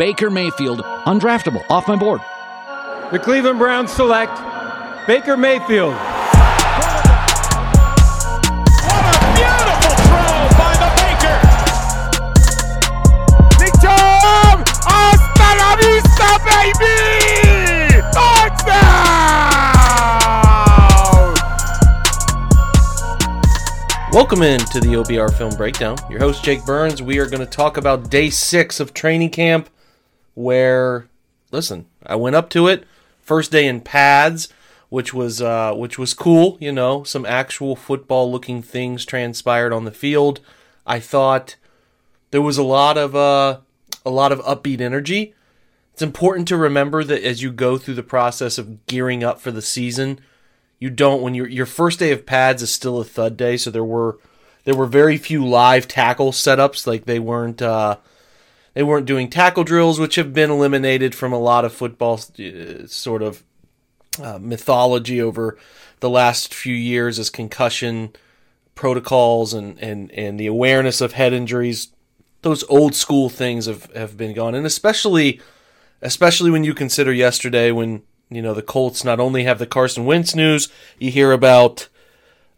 Baker Mayfield, undraftable, off my board. The Cleveland Browns select Baker Mayfield. What a beautiful throw by the Baker. Nick Chubb! Hasta la vista, baby! Touchdown! Welcome in to the OBR Film Breakdown. Your host, Jake Burns. We are going to talk about day six of training camp, where, listen, I went up to it, first day in pads, which was uh, which was cool. You know, some actual football looking things transpired on the field. I thought there was a lot of uh, a lot of upbeat energy. It's important to remember that as you go through the process of gearing up for the season, you don't when your your first day of pads is still a thud day. So there were there were very few live tackle setups. Like they weren't uh, they weren't doing tackle drills, which have been eliminated from a lot of football uh, sort of uh, mythology over the last few years as concussion protocols and, and, and the awareness of head injuries. Those old school things have, have been gone, and especially especially when you consider yesterday when you know the Colts not only have the Carson Wentz news, you hear about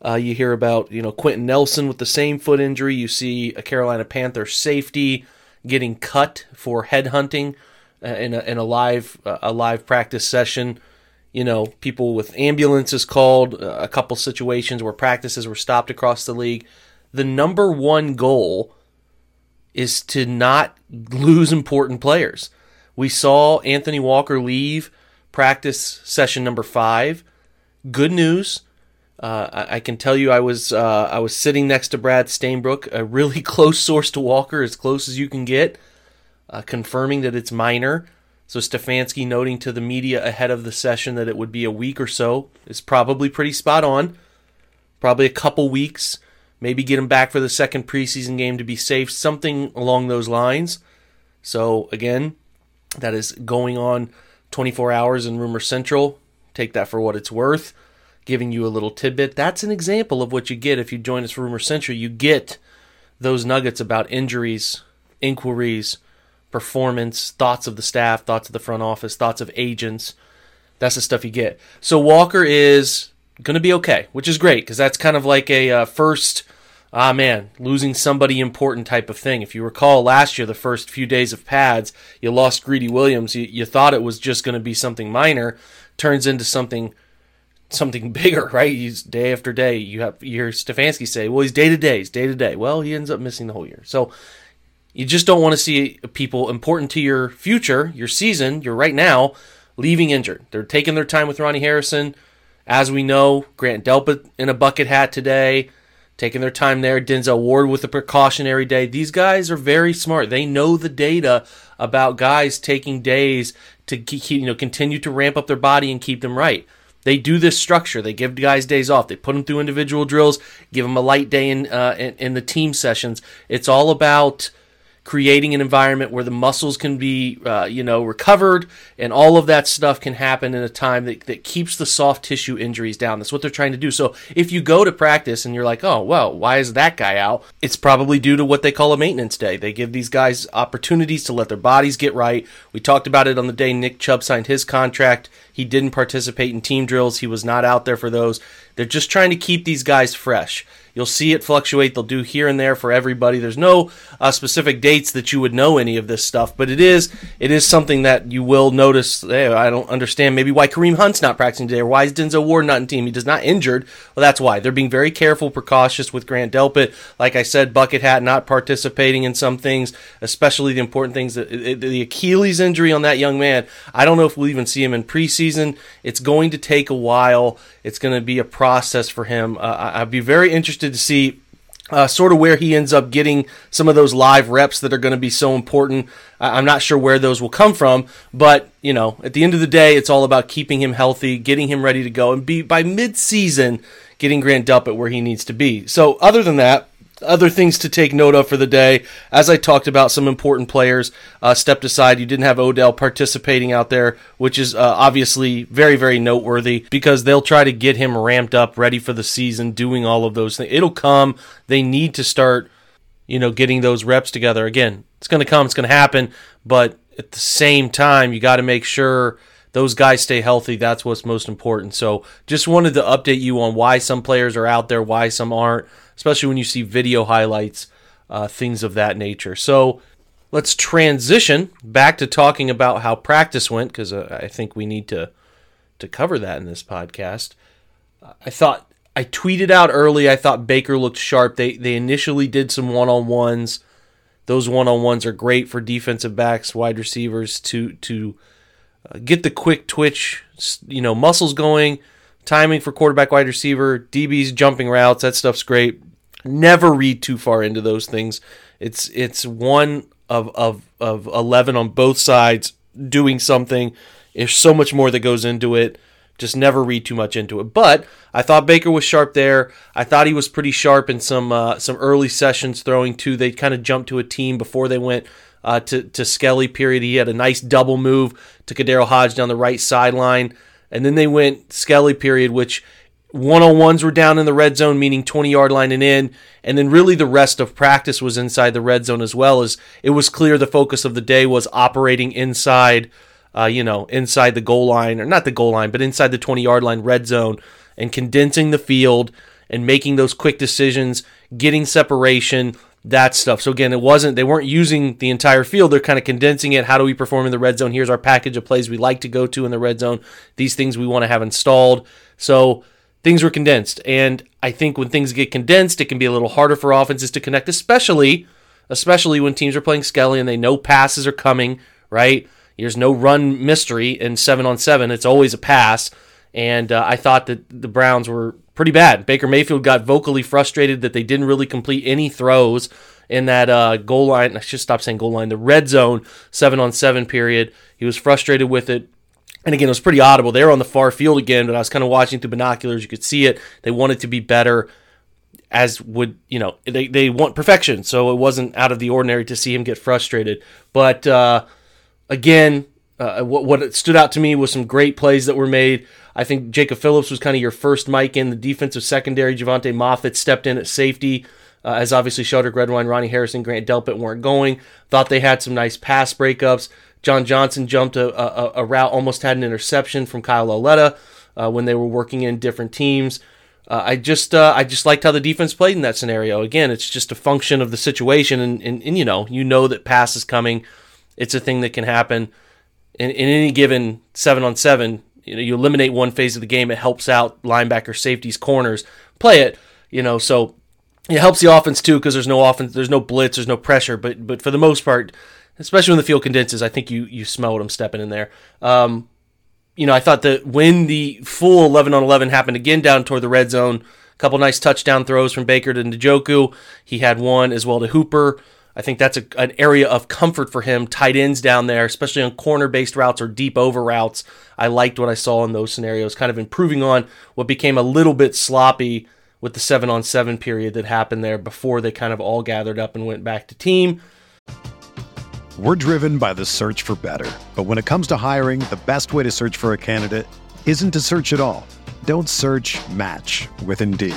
uh, you hear about you know Quenton Nelson with the same foot injury. You see a Carolina Panther safety getting cut for headhunting uh, in a in a live uh, a live practice session. You know, people with ambulances called. Uh, a couple situations where practices were stopped across the league. The number one goal is to not lose important players. We saw Anthony Walker leave practice session number five. Good news. Uh, I, can tell you, I was uh, I was sitting next to Brad Stainbrook, a really close source to Walker, as close as you can get, uh, confirming that it's minor. So Stefanski noting to the media ahead of the session that it would be a week or so is probably pretty spot on. Probably a couple weeks, maybe get him back for the second preseason game to be safe, something along those lines. So again, that is going on 24 hours in Rumor Central. Take that for what it's worth. Giving you a little tidbit. That's an example of what you get if you join us for Rumor Central. You get those nuggets about injuries, inquiries, performance, thoughts of the staff, thoughts of the front office, thoughts of agents. That's the stuff you get. So Walker is going to be okay, which is great because that's kind of like a uh, first ah man, losing somebody important type of thing. If you recall last year, the first few days of pads, you lost Greedy Williams. You, you thought it was just going to be something minor, turns into something something bigger, right? He's day after day. You have you hear Stefanski say, "Well, he's day to day, he's day to day." Well, he ends up missing the whole year. So you just don't want to see people important to your future, your season, your right now, leaving injured. They're taking their time with Ronnie Harrison. As we know, Grant Delpit in a bucket hat today taking their time there. Denzel Ward with a precautionary day. These guys are very smart. They know the data about guys taking days to you know continue to ramp up their body and keep them right. They do this structure. They give guys days off. They put them through individual drills. Give them a light day in uh, in, in the team sessions. It's all about creating an environment where the muscles can be, uh, you know, recovered and all of that stuff can happen in a time that, that keeps the soft tissue injuries down. That's what they're trying to do. So if you go to practice and you're like, oh, well, why is that guy out? It's probably due to what they call a maintenance day. They give these guys opportunities to let their bodies get right. We talked about it on the day Nick Chubb signed his contract. He didn't participate in team drills. He was not out there for those. They're just trying to keep these guys fresh. You'll see it fluctuate. They'll do here and there for everybody. There's no uh, specific dates that you would know any of this stuff, but it is it is something that you will notice. Hey, I don't understand maybe why Kareem Hunt's not practicing today, or why is Denzel Ward not in team? He does not injured. Well, that's why they're being very careful, precautious with Grant Delpit. Like I said, bucket hat not participating in some things, especially the important things. That the Achilles injury on that young man. I don't know if we'll even see him in preseason. It's going to take a while. It's going to be a process for him. Uh, I'd be very interested to see uh, sort of where he ends up getting some of those live reps that are going to be so important. I'm not sure where those will come from, but you know, at the end of the day, it's all about keeping him healthy, getting him ready to go, and be by mid-season getting Grant Delpit where he needs to be. So, other than that, other things to take note of for the day. As I talked about, some important players uh, stepped aside. You didn't have Odell participating out there, which is uh, obviously very, very noteworthy because they'll try to get him ramped up, ready for the season, doing all of those things. It'll come. They need to start, you know, getting those reps together. Again, it's going to come. It's going to happen. But at the same time, you got to make sure those guys stay healthy. That's what's most important. So just wanted to update you on why some players are out there, why some aren't, especially when you see video highlights, uh, things of that nature. So let's transition back to talking about how practice went because uh, I think we need to to cover that in this podcast. I thought I tweeted out early. I thought Baker looked sharp. They they initially did some one on ones. Those one on ones are great for defensive backs, wide receivers to to uh, get the quick twitch, you know, muscles going, timing for quarterback, wide receiver, DBs jumping routes. That stuff's great. Never read too far into those things. It's it's one of of of eleven on both sides doing something. There's so much more that goes into it. Just never read too much into it. But I thought Baker was sharp there. I thought he was pretty sharp in some uh, some early sessions throwing too. They kind of jumped to a team before they went uh, to to Skelly. Period. He had a nice double move to KhaDarel Hodge down the right sideline, and then they went Skelly. Period, which one on ones were down in the red zone, meaning 20 yard line and in. And then really the rest of practice was inside the red zone as well as it was clear the focus of the day was operating inside, uh, you know, inside the goal line, or not the goal line, but inside the 20 yard line red zone and condensing the field and making those quick decisions, getting separation, that stuff. So again, it wasn't they weren't using the entire field. They're kind of condensing it. How do we perform in the red zone? Here's our package of plays we like to go to in the red zone. These things we want to have installed. So things were condensed. And I think when things get condensed, it can be a little harder for offenses to connect, especially especially when teams are playing Skelly and they know passes are coming, right? There's no run mystery in seven on seven. It's always a pass. And uh, I thought that the Browns were pretty bad. Baker Mayfield got vocally frustrated that they didn't really complete any throws in that uh, goal line. I should stop saying goal line. The red zone seven on seven period. He was frustrated with it. And again, it was pretty audible. They were on the far field again, but I was kind of watching through binoculars. You could see it. They wanted to be better, as would, you know, they, they want perfection. So it wasn't out of the ordinary to see him get frustrated. But uh, again, uh, what, what stood out to me was some great plays that were made. I think Jacob Phillips was kind of your first mic in the defensive secondary. Jovante Moffatt stepped in at safety. Uh, as obviously Sheldrick Redwine, Ronnie Harrison, Grant Delpit weren't going. Thought they had some nice pass breakups. John Johnson jumped a, a, a route, almost had an interception from Kyle Lauletta uh, when they were working in different teams. Uh, I just uh, I just liked how the defense played in that scenario. Again, it's just a function of the situation, and, and, and you know you know that pass is coming. It's a thing that can happen in, in any given seven on seven. You know, you eliminate one phase of the game, it helps out linebacker, safeties, corners. Play it, you know. So it helps the offense too because there's no offense, there's no blitz, there's no pressure. But but for the most part, especially when the field condenses. I think you you smell what I'm stepping in there. Um, you know, I thought that when the full 11 on 11 happened again down toward the red zone, a couple nice touchdown throws from Baker to Njoku. He had one as well to Hooper. I think that's a, an area of comfort for him. Tight ends down there, especially on corner based routes or deep over routes. I liked what I saw in those scenarios, kind of improving on what became a little bit sloppy with the seven on seven period that happened there before they kind of all gathered up and went back to team. We're driven by the search for better. But when it comes to hiring, the best way to search for a candidate isn't to search at all. Don't search match with Indeed.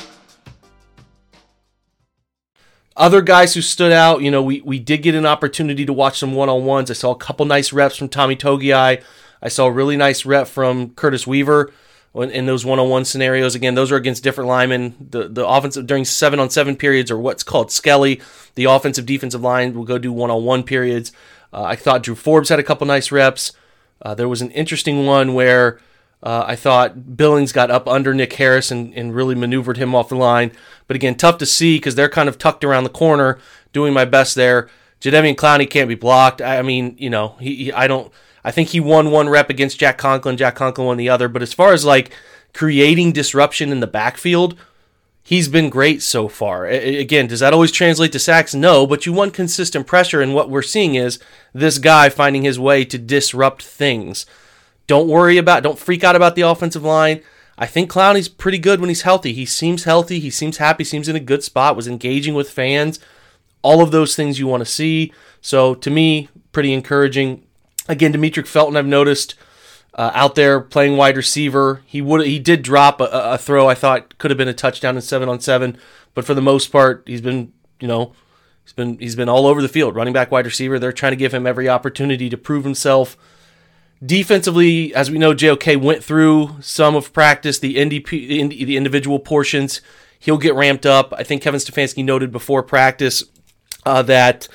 Other guys who stood out, you know, we, we did get an opportunity to watch some one-on-ones. I saw a couple nice reps from Tommy Togiai. I saw a really nice rep from Curtis Weaver in those one-on-one scenarios. Again, those are against different linemen. The the offensive during seven-on-seven periods or what's called skelly. The offensive defensive line will go do one-on-one periods. Uh, I thought Drew Forbes had a couple nice reps. Uh, there was an interesting one where uh, I thought Billings got up under Nick Harris and, and really maneuvered him off the line. But again, tough to see because they're kind of tucked around the corner, doing my best there. Jadeveon Clowney can't be blocked. I, I mean, you know, he, he, I don't. I think he won one rep against Jack Conklin. Jack Conklin won the other. But as far as like creating disruption in the backfield, he's been great so far. A- again, does that always translate to sacks? No, but you want consistent pressure, and what we're seeing is this guy finding his way to disrupt things. Don't worry about, don't freak out about the offensive line. I think Clowney's pretty good when he's healthy. He seems healthy. He seems happy. Seems in a good spot. Was engaging with fans. All of those things you want to see. So to me, pretty encouraging. Again, Demetric Felton, I've noticed uh, out there playing wide receiver. He would he did drop a, a, throw I thought could have been a touchdown in seven on seven, but for the most part, he's been you know he's been he's been all over the field, running back, wide receiver. They're trying to give him every opportunity to prove himself. Defensively, as we know, JOK went through some of practice, the NDP, the individual portions. He'll get ramped up. I think Kevin Stefanski noted before practice uh, that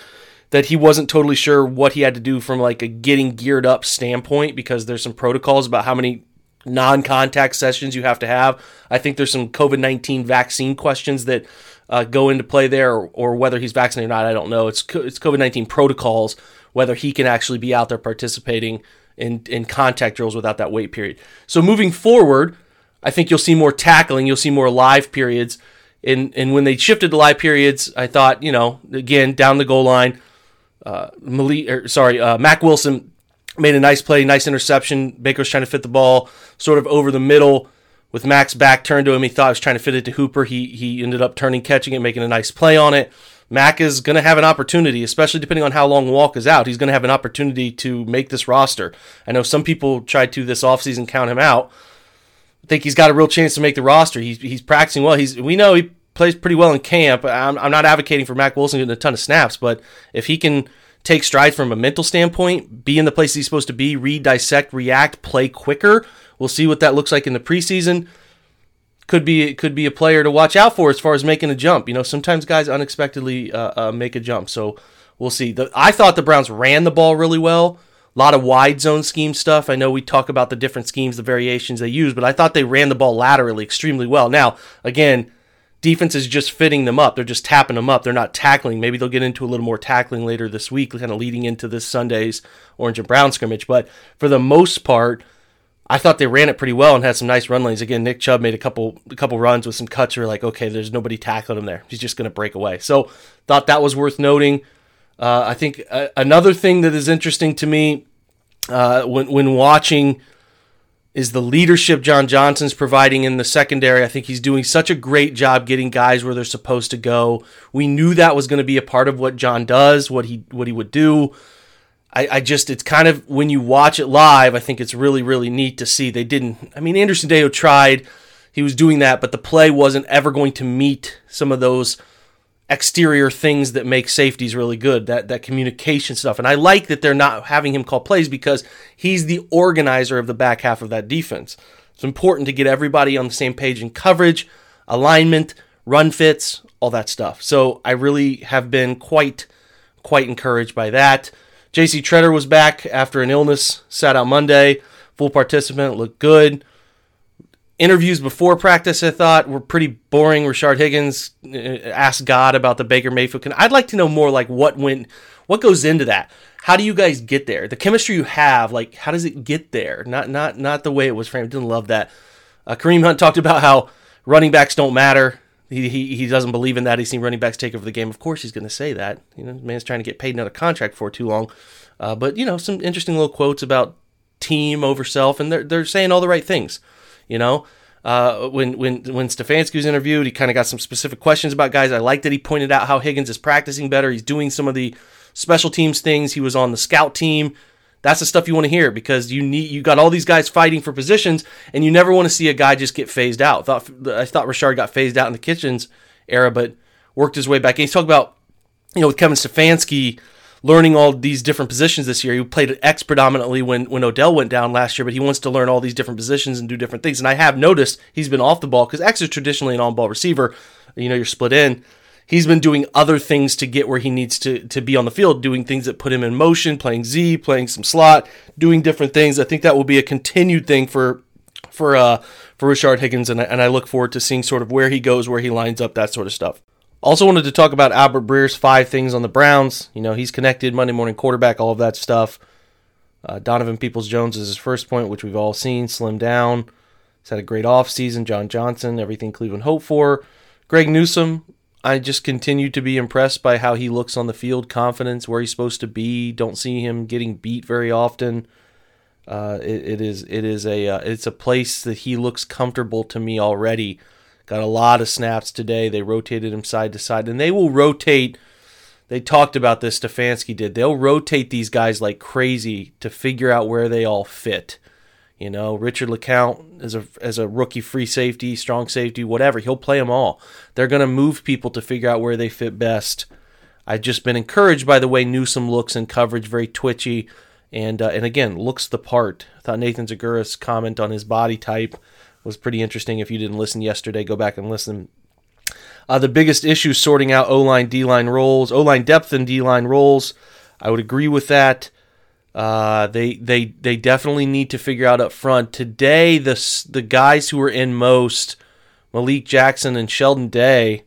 that he wasn't totally sure what he had to do from like a getting geared up standpoint because there's some protocols about how many non-contact sessions you have to have. I think there's some COVID-19 vaccine questions that uh, go into play there, or, or, whether he's vaccinated or not. I don't know. It's it's COVID-19 protocols whether he can actually be out there participating in in contact drills without that wait period. So moving forward, I think you'll see more tackling. You'll see more live periods. And, and when they shifted to live periods, I thought, you know, again, down the goal line, uh, Malik, or, sorry, uh, Mack Wilson made a nice play, nice interception. Baker was trying to fit the ball sort of over the middle with Mack's back turned to him. He thought he was trying to fit it to Hooper. He he ended up turning, catching it, making a nice play on it. Mack is going to have an opportunity, especially depending on how long Walk is out. He's going to have an opportunity to make this roster. I know some people tried to this offseason count him out. I think he's got a real chance to make the roster. He's, he's practicing well. He's we know he plays pretty well in camp. I'm, I'm not advocating for Mack Wilson getting a ton of snaps, but if he can take strides from a mental standpoint, be in the place he's supposed to be, read, dissect, react, play quicker, we'll see what that looks like in the preseason. Could be could be a player to watch out for as far as making a jump. You know, sometimes guys unexpectedly uh, uh, make a jump, so we'll see. The, I thought the Browns ran the ball really well. A lot of wide zone scheme stuff. I know we talk about the different schemes, the variations they use, but I thought they ran the ball laterally extremely well. Now, again, defense is just fitting them up. They're just tapping them up. They're not tackling. Maybe they'll get into a little more tackling later this week, kind of leading into this Sunday's orange and brown scrimmage. But for the most part, I thought they ran it pretty well and had some nice run lanes. Again, Nick Chubb made a couple a couple runs with some cuts. Where like, okay, there's nobody tackling him there. He's just going to break away. So thought that was worth noting. Uh, I think uh, another thing that is interesting to me uh, when when watching is the leadership John Johnson's providing in the secondary. I think he's doing such a great job getting guys where they're supposed to go. We knew that was going to be a part of what John does, what he what he would do. I, I just it's kind of when you watch it live, I think it's really really neat to see. They didn't. I mean, Andrew Sendejo tried, he was doing that, but the play wasn't ever going to meet some of those exterior things that make safeties really good that that communication stuff. And i like that they're not having him call plays because he's the organizer of the back half of that defense. It's important to get everybody on the same page in coverage alignment run fits all that stuff. So i really have been quite quite encouraged by that jc tretter was back after an illness sat out monday full participant looked good interviews before practice I thought were pretty boring. Rashard Higgins uh, asked God about the Baker Mayfield. I'd like to know more like what went, what goes into that. How do you guys get there? The chemistry you have, like how does it get there? Not not not the way it was framed. Didn't love that. Uh, Kareem Hunt talked about how running backs don't matter. He, he, he doesn't believe in that. He's seen running backs take over the game. Of course, he's going to say that. You know, man's trying to get paid another contract for too long. Uh, but you know, some interesting little quotes about team over self, and they're they're saying all the right things. You know, uh, when when when Stefanski was interviewed, he kind of got some specific questions about guys. I like that he pointed out how Higgins is practicing better. He's doing some of the special teams things. He was on the scout team. That's the stuff you want to hear because you need you got all these guys fighting for positions, and you never want to see a guy just get phased out. Thought I thought Rashard got phased out in the Kitchens era, but worked his way back. And he's talking about you know with Kevin Stefanski learning all these different positions this year. He played X predominantly when, when Odell went down last year, but he wants to learn all these different positions and do different things. And I have noticed he's been off the ball because X is traditionally an on ball receiver. You know, you're split in. He's been doing other things to get where he needs to to be on the field, doing things that put him in motion, playing Z, playing some slot, doing different things. I think that will be a continued thing for for uh for Rashard Higgins, and I, and I look forward to seeing sort of where he goes, where he lines up, that sort of stuff. Also wanted to talk about Albert Breer's five things on the Browns. You know, he's connected, Monday morning quarterback, all of that stuff. Uh, Donovan Peoples Jones is his first point, which we've all seen, slim down. He's had a great offseason. John Johnson, everything Cleveland hoped for. Greg Newsome, I just continue to be impressed by how he looks on the field, confidence, where he's supposed to be. Don't see him getting beat very often. Uh, it, it is it is a uh, it's a place that he looks comfortable to me already. Got a lot of snaps today. They rotated him side to side, and they will rotate. They talked about this. Stefanski did. They'll rotate these guys like crazy to figure out where they all fit. You know, Richard LeCounte as a as a rookie free safety, strong safety, whatever. He'll play them all. They're going to move people to figure out where they fit best. I've just been encouraged by the way Newsome looks in coverage, very twitchy, and uh, and again looks the part. I thought Nathan Zegura's comment on his body type was pretty interesting. If you didn't listen yesterday, go back and listen. Uh, the biggest issue sorting out O line, D line roles, O line depth and D line roles. I would agree with that. Uh, they they they definitely need to figure out up front today. The the guys who were in most, Malik Jackson and Sheldon Day,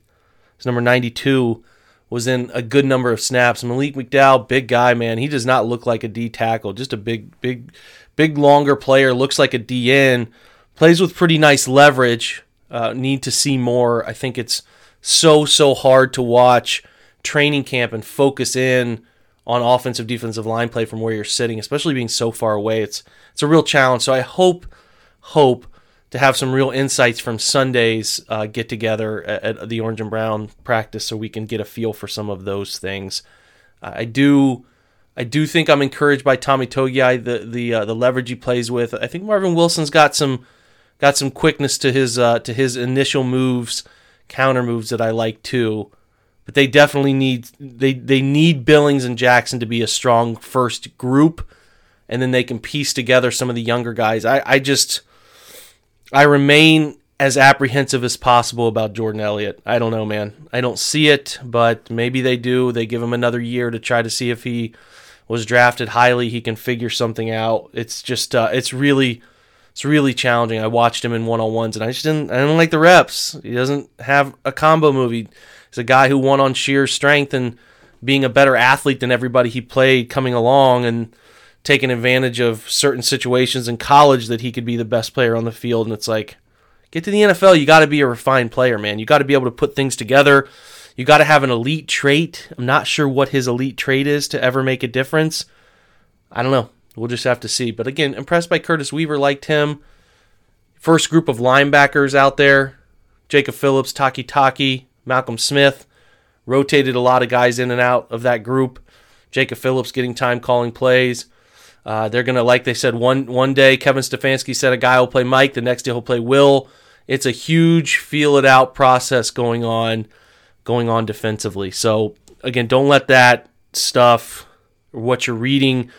is number ninety two, was in a good number of snaps. Malik McDowell, big guy, man. He does not look like a D tackle, just a big big big longer player. Looks like a DN plays with pretty nice leverage. Uh, need to see more. I think it's so so hard to watch training camp and focus in on offensive defensive line play from where you're sitting, especially being so far away. It's it's a real challenge. So I hope hope to have some real insights from Sunday's uh, get together at, at, the Orange and Brown practice, so we can get a feel for some of those things. Uh, I do. I do think I'm encouraged by Tommy Togiai, the the uh, the leverage he plays with. I think Marvin Wilson's got some got some quickness to his uh, to his initial moves, counter moves that I like too. But they definitely need they they need Billings and Jackson to be a strong first group, and then they can piece together some of the younger guys. I, I just I remain as apprehensive as possible about Jordan Elliott. I don't know, man. I don't see it, but maybe they do. They give him another year to try to see if he was drafted highly. He can figure something out. It's just uh, it's really it's really challenging. I watched him in one on ones, and I just didn't. I didn't like the reps. He doesn't have a combo movie. He's a guy who won on sheer strength and being a better athlete than everybody he played coming along, and taking advantage of certain situations in college that he could be the best player on the field. And it's like, get to the NFL, you got to be a refined player, man. You got to be able to put things together. You got to have an elite trait. I'm not sure what his elite trait is to ever make a difference. I don't know. We'll just have to see. But again, impressed by Curtis Weaver, liked him. First group of linebackers out there Jacob Phillips, Takitaki, Malcolm Smith. Rotated a lot of guys in and out of that group. Jacob Phillips getting time calling plays. Uh, they're gonna, like they said, one one day Kevin Stefanski said a guy will play Mike, the next day he'll play Will. It's a huge feel it out process going on, going on defensively. So again, don't let that stuff what you're reading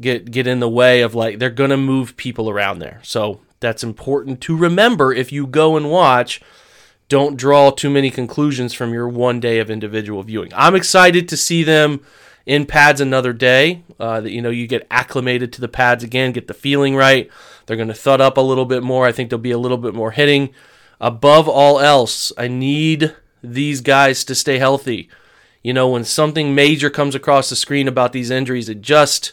get get in the way of like they're to move people around there. So that's important to remember if you go and watch. Don't draw too many conclusions from your one day of individual viewing. I'm excited to see them in pads another day. Uh, that you know you get acclimated to the pads again, get the feeling right. They're going to thud up a little bit more. I think there'll be a little bit more hitting. Above all else, I need these guys to stay healthy. You know, when something major comes across the screen about these injuries, it just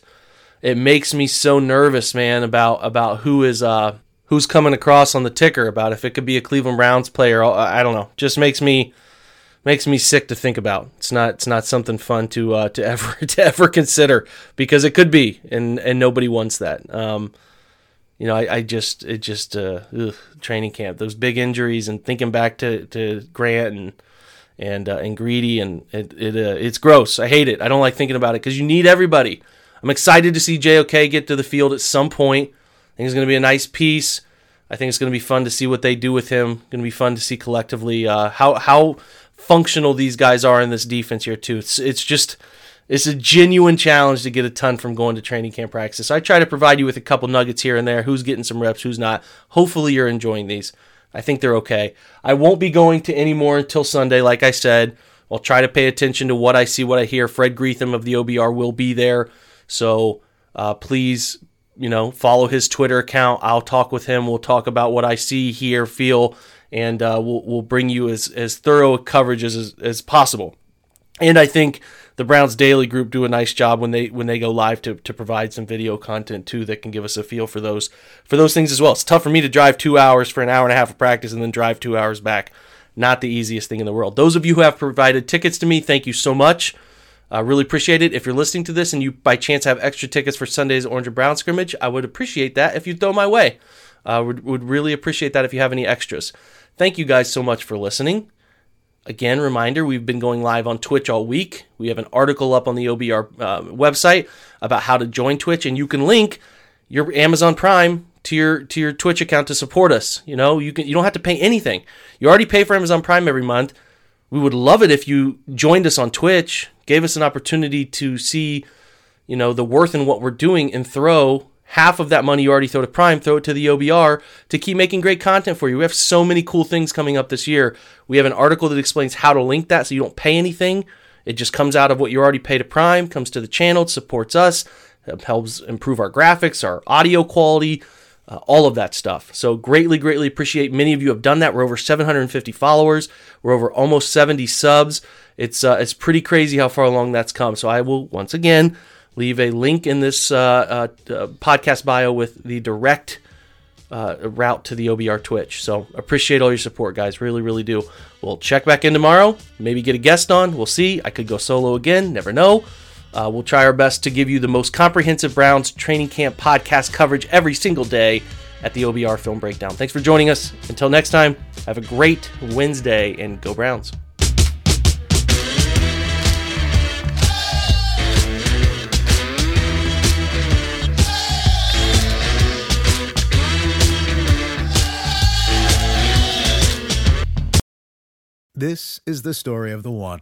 it makes me so nervous, man, about about who is uh who's coming across on the ticker about if it could be a Cleveland Browns player. I don't know. Just makes me makes me sick to think about. It's not it's not something fun to uh, to ever to ever consider because it could be, and and nobody wants that. Um, you know, I, I just it just uh, ugh, training camp, those big injuries, and thinking back to, to Grant and and uh, and Greedy, and it, it uh, it's gross. I hate it. I don't like thinking about it because you need everybody. I'm excited to see JOK get to the field at some point. Think going to be a nice piece. I think it's going to be fun to see what they do with him. Going to be fun to see collectively uh, how how functional these guys are in this defense here too. It's it's just it's a genuine challenge to get a ton from going to training camp practice. I try to provide you with a couple nuggets here and there. Who's getting some reps, who's not. Hopefully you're enjoying these. I think they're okay. I won't be going to any more until Sunday, like I said. I'll try to pay attention to what I see, what I hear. Fred Greetham of the OBR will be there. So uh, please, you know, follow his Twitter account. I'll talk with him. We'll talk about what I see, hear, feel, and uh, we'll, we'll bring you as, as thorough a coverage as, as possible. And I think the Browns Daily Group do a nice job when they when they go live to, to provide some video content too that can give us a feel for those for those things as well. It's tough for me to drive two hours for an hour and a half of practice and then drive two hours back. Not the easiest thing in the world. Those of you who have provided tickets to me, thank you so much. Uh, really appreciate it. If you're listening to this and you by chance have extra tickets for Sunday's Orange and Brown scrimmage, I would appreciate that if you throw my way. Uh, would would really appreciate that if you have any extras. Thank you guys so much for listening. Again, reminder we've been going live on Twitch all week. We have an article up on the OBR uh, website about how to join Twitch, and you can link your Amazon Prime to your to your Twitch account to support us. You know, you can you don't have to pay anything. You already pay for Amazon Prime every month. We would love it if you joined us on Twitch, gave us an opportunity to see, you know, the worth in what we're doing and throw half of that money you already throw to Prime, throw it to the OBR to keep making great content for you. We have so many cool things coming up this year. We have an article that explains how to link that so you don't pay anything. It just comes out of what you already pay to Prime, comes to the channel, it supports us, helps improve our graphics, our audio quality, uh, all of that stuff. So greatly, greatly appreciate. Many of you have done that. We're over 750 followers. We're over almost 70 subs. It's uh, it's pretty crazy how far along that's come. So I will once again leave a link in this uh, uh, uh podcast bio with the direct uh, route to the OBR Twitch. So appreciate all your support, guys. Really, really do. We'll check back in tomorrow. Maybe get a guest on. We'll see. I could go solo again. Never know. Uh, we'll try our best to give you the most comprehensive Browns training camp podcast coverage every single day at the OBR Film Breakdown. Thanks for joining us. Until next time, have a great Wednesday and go Browns. This is the story of the one.